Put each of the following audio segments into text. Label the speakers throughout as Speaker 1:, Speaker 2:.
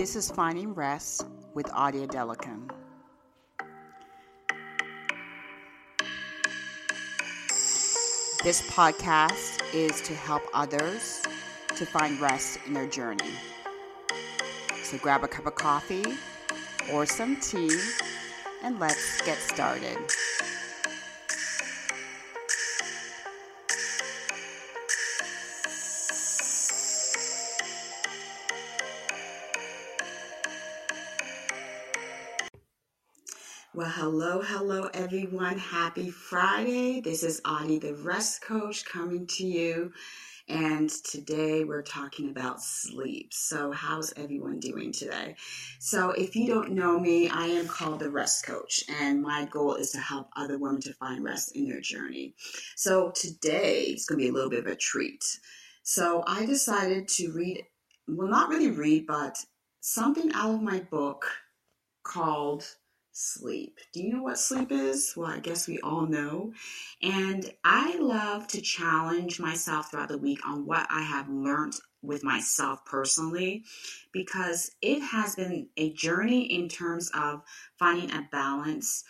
Speaker 1: This is Finding Rest with Odi Adelakun. This podcast is to help others to find rest in their journey. So grab a cup of coffee or some tea and let's get started. Hello, hello, everyone. Happy Friday. This is Odi, the rest coach, coming to you. And today we're talking about sleep. So, how's everyone doing today? So, if you don't know me, I am called the rest coach, and my goal is to help other women to find rest in their journey. So, today it's going to be a little bit of a treat. So, I decided to read, well, not really read, but something out of my book called sleep. Do you know what sleep is? Well, I guess we all know. And I love to challenge myself throughout the week on what I have learned with myself personally because it has been a journey in terms of finding a balance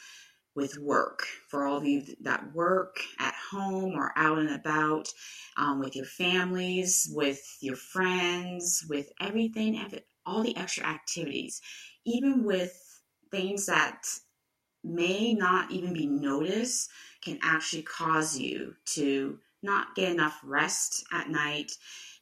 Speaker 1: with work for all of you that work at home or out and about um, with your families with your friends with everything all the extra activities even with things that may not even be noticed can actually cause you to not get enough rest at night.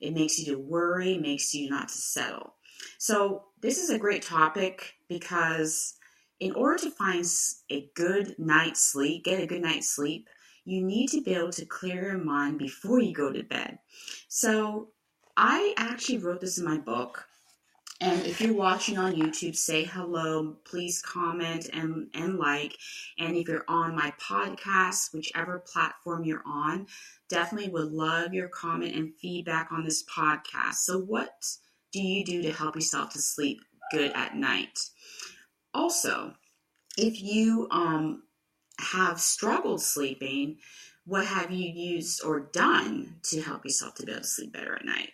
Speaker 1: It makes you to worry, makes you not to settle. So, this is a great topic because in order to find a good night's sleep, get a good night's sleep, you need to be able to clear your mind before you go to bed. So, I actually wrote this in my book and if you're watching on YouTube, say hello, please comment and, and like. And if you're on my podcast, whichever platform you're on, definitely would love your comment and feedback on this podcast. So, what do you do to help yourself to sleep good at night? Also, if you um, have struggled sleeping, what have you used or done to help yourself to be able to sleep better at night?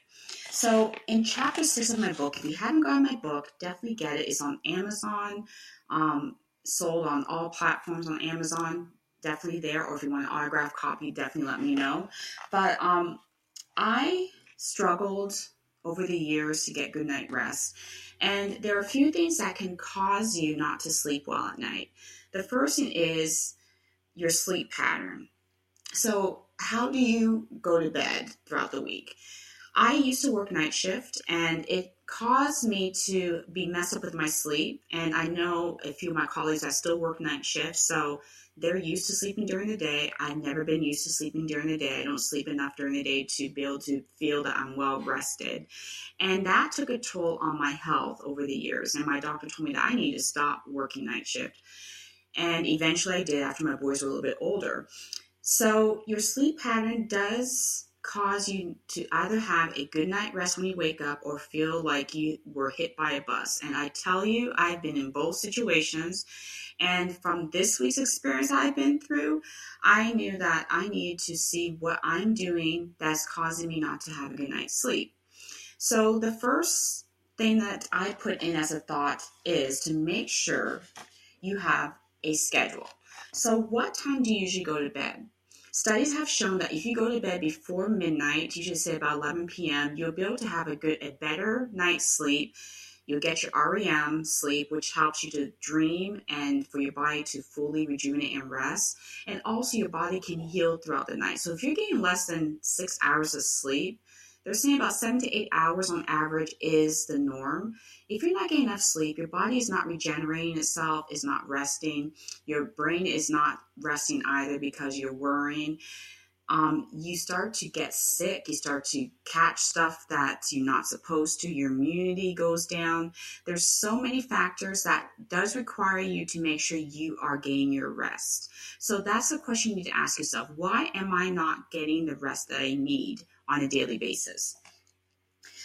Speaker 1: So in chapter six of my book, if you haven't gotten my book, definitely get it. It's on Amazon, um, sold on all platforms on Amazon. Definitely there. Or if you want an autograph copy, definitely let me know. But um, I struggled over the years to get good night rest. And there are a few things that can cause you not to sleep well at night. The first thing is your sleep pattern. So, how do you go to bed throughout the week? I used to work night shift and it caused me to be messed up with my sleep. And I know a few of my colleagues that still work night shift, so they're used to sleeping during the day. I've never been used to sleeping during the day. I don't sleep enough during the day to be able to feel that I'm well rested. And that took a toll on my health over the years. And my doctor told me that I need to stop working night shift. And eventually I did after my boys were a little bit older. So your sleep pattern does cause you to either have a good night rest when you wake up or feel like you were hit by a bus. And I tell you, I've been in both situations. And from this week's experience I've been through, I knew that I needed to see what I'm doing that's causing me not to have a good night's sleep. So the first thing that I put in as a thought is to make sure you have a schedule. So, what time do you usually go to bed? Studies have shown that if you go to bed before midnight, usually say about 11 p.m., you'll be able to have a good, a better night's sleep. You'll get your REM sleep, which helps you to dream and for your body to fully rejuvenate and rest. And also, your body can heal throughout the night. So, if you're getting less than six hours of sleep, they're saying about seven to eight hours on average is the norm. If you're not getting enough sleep, your body is not regenerating itself, is not resting. Your brain is not resting either because you're worrying. Um, you start to get sick. You start to catch stuff that you're not supposed to. Your immunity goes down. There's so many factors that does require you to make sure you are getting your rest. So that's the question you need to ask yourself. Why am I not getting the rest that I need on a daily basis?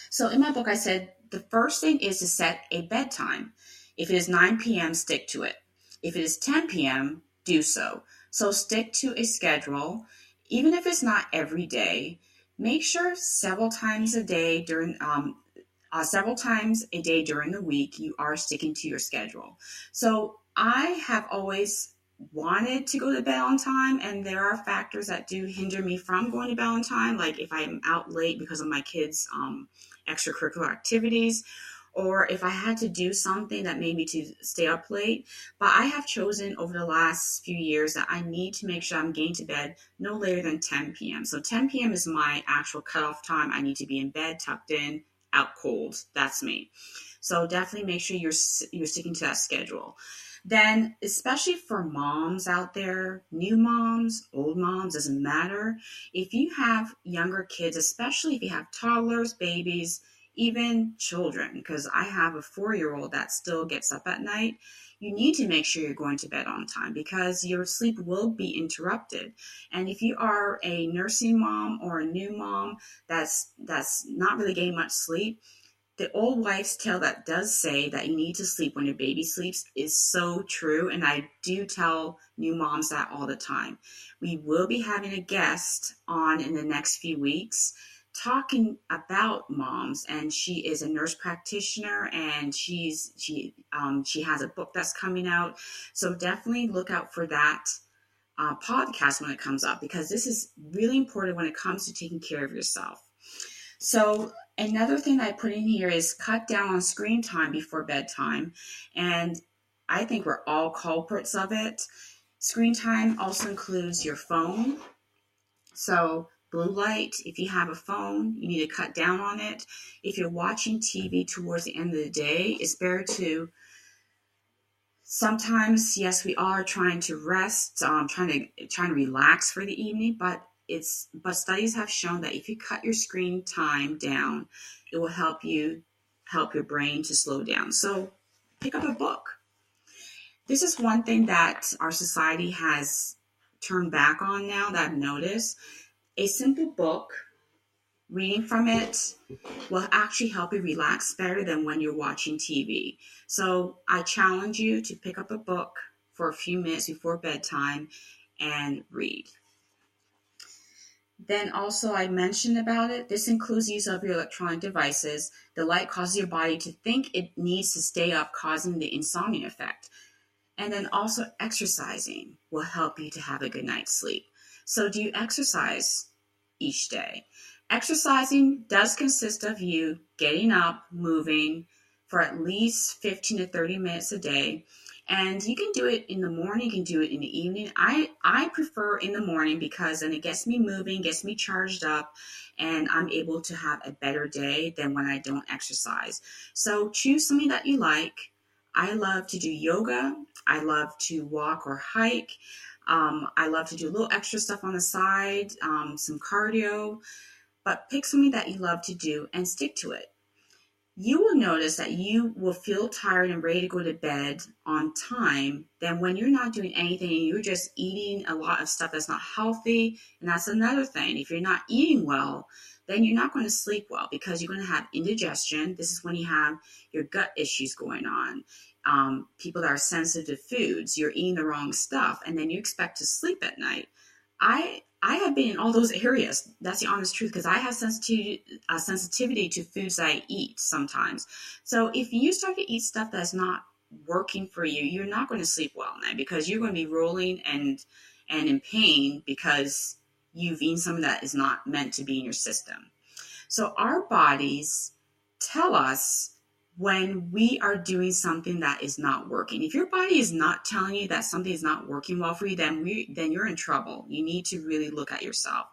Speaker 1: So in my book, I said the first thing is to set a bedtime. If it is 9 p.m., stick to it. If it is 10 p.m., do so. So stick to a schedule, even if it's not every day. Make sure several times a day during um, uh, several times a day during the week, you are sticking to your schedule. So I have always wanted to go to bed on time, and there are factors that do hinder me from going to bed on time, like if I'm out late because of my kids' um, extracurricular activities, or if I had to do something that made me to stay up late. But I have chosen over the last few years that I need to make sure I'm getting to bed no later than 10 p.m. So 10 p.m. is my actual cutoff time. I need to be in bed, tucked in, out cold. That's me. So definitely make sure you're you're sticking to that schedule then especially for moms out there, new moms, old moms, doesn't matter. If you have younger kids, especially if you have toddlers, babies, even children, because I have a four year old that still gets up at night, you need to make sure you're going to bed on time because your sleep will be interrupted. And if you are a nursing mom or a new mom that's that's not really getting much sleep, the old wives' tale that does say that you need to sleep when your baby sleeps is so true. And I do tell new moms that all the time. We will be having a guest on in the next few weeks talking about moms and she is a nurse practitioner and she's she um, she has a book that's coming out so definitely look out for that uh, podcast when it comes up because this is really important when it comes to taking care of yourself so Another thing I put in here is cut down on screen time before bedtime. And I think we're all culprits of it. Screen time also includes your phone. So, blue light, if you have a phone, you need to cut down on it. If you're watching TV towards the end of the day, it's better to sometimes yes we are trying to rest um, trying to trying to relax for the evening but it's but studies have shown that if you cut your screen time down, it will help you help your brain to slow down. So pick up a book. This is one thing that our society has turned back on now that I've noticed. A simple book, reading from it will actually help you relax better than when you're watching TV. So I challenge you to pick up a book for a few minutes before bedtime and read. Then also I mentioned about it, this includes use of your electronic devices. The light causes your body to think it needs to stay up, causing the insomnia effect. And then also exercising will help you to have a good night's sleep. So do you exercise each day? Exercising does consist of you getting up, moving for at least 15 to 30 minutes a day and you can do it in the morning you can do it in the evening. I i prefer in the morning because then it gets me moving gets me charged up and i'm able to have a better day than when i don't exercise. So choose something that you like. I love to do yoga. I love to walk or hike. Um, i love to do a little extra stuff on the side um, some cardio. But pick something that you love to do and stick to it you will notice that you will feel tired and ready to go to bed on time than when you're not doing anything and you're just eating a lot of stuff that's not healthy. And that's another thing. If you're not eating well, then you're not going to sleep well because you're going to have indigestion. This is when you have your gut issues going on. Um, people that are sensitive to foods, you're eating the wrong stuff, and then you expect to sleep at night. I I have been in all those areas. That's the honest truth because I have sensitivity, sensitivity to foods I eat sometimes. So if you start to eat stuff that's not working for you, you're not going to sleep well night because you're going to be rolling and and in pain because you've eaten something that is not meant to be in your system. So our bodies tell us when we are doing something that is not working. If your body is not telling you that something is not working well for you, then we, then you're in trouble. You need to really look at yourself.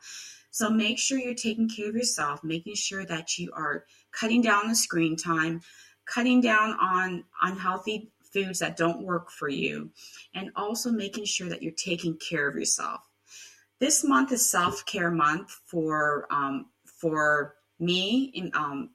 Speaker 1: So make sure you're taking care of yourself, making sure that you are cutting down the screen time, cutting down on unhealthy foods that don't work for you, and also making sure that you're taking care of yourself. This month is self care month for um, for me in um,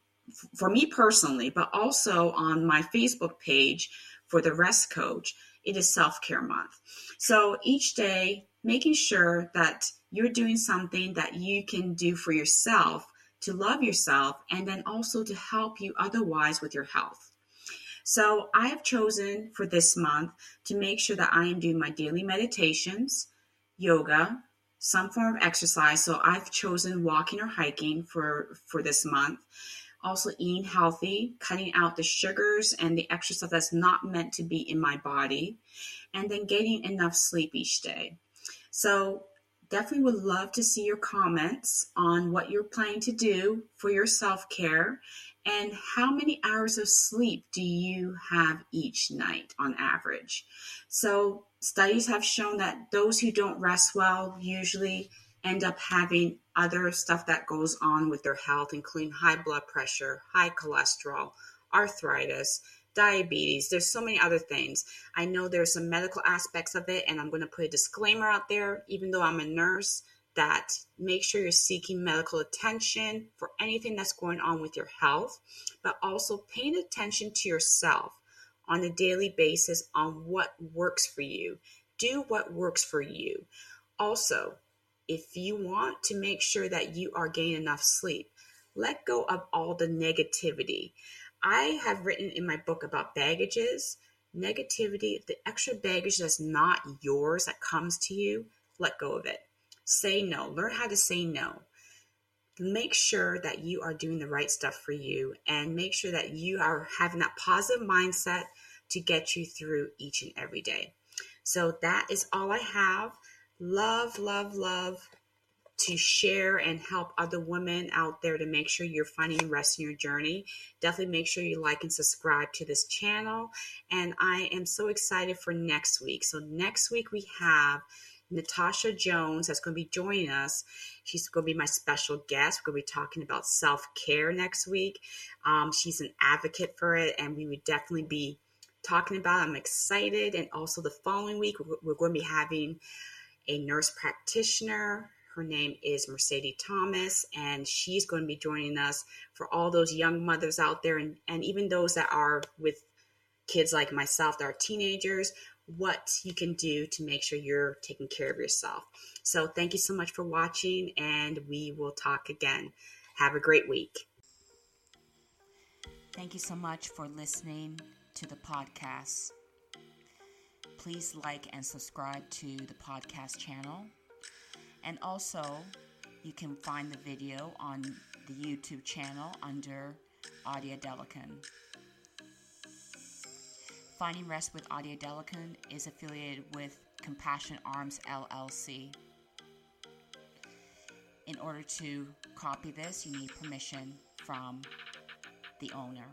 Speaker 1: for me personally, but also on my Facebook page for the Rest Coach, it is Self Care Month. So each day, making sure that you're doing something that you can do for yourself to love yourself and then also to help you otherwise with your health. So I have chosen for this month to make sure that I am doing my daily meditations, yoga, some form of exercise. So I've chosen walking or hiking for for this month. Also, eating healthy, cutting out the sugars and the extra stuff that's not meant to be in my body, and then getting enough sleep each day. So, definitely would love to see your comments on what you're planning to do for your self care and how many hours of sleep do you have each night on average. So, studies have shown that those who don't rest well usually end up having other stuff that goes on with their health, including high blood pressure, high cholesterol, arthritis diabetes. There's so many other things. I know there's some medical aspects of it, and I'm going to put a disclaimer out there, even though I'm a nurse, that make sure you're seeking medical attention for anything that's going on with your health, but also paying attention to yourself on a daily basis on what works for you. Do what works for you. Also, if you want to make sure that you are getting enough sleep, let go of all the negativity. I have written in my book about baggages, negativity, the extra baggage that's not yours that comes to you, let go of it. Say no. Learn how to say no. Make sure that you are doing the right stuff for you and make sure that you are having that positive mindset to get you through each and every day. So that is all I have. Love, love, love to share and help other women out there to make sure you're finding rest in your journey. Definitely make sure you like and subscribe to this channel. And I am so excited for next week. So, next week we have Natasha Jones that's going to be joining us. She's going to be my special guest. We're going to be talking about self care next week. Um, she's an advocate for it, and we would definitely be talking about. It. I'm excited. And also, the following week, we're going to be having a nurse practitioner her name is Mercedes Thomas, and she's going to be joining us for all those young mothers out there and, and even those that are with kids like myself that are teenagers, what you can do to make sure you're taking care of yourself. So, thank you so much for watching, and we will talk again. Have a great week.
Speaker 2: Thank you so much for listening to the podcast. Please like and subscribe to the podcast channel. And also, you can find the video on the YouTube channel under Odi Adelakun. Finding Rest with Odi Adelakun is affiliated with Compassion Arms LLC. In order to copy this, you need permission from the owner.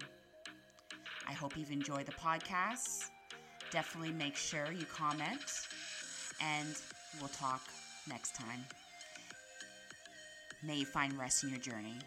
Speaker 2: I hope you've enjoyed the podcast. Definitely make sure you comment, and we'll talk next time. May you find rest in your journey.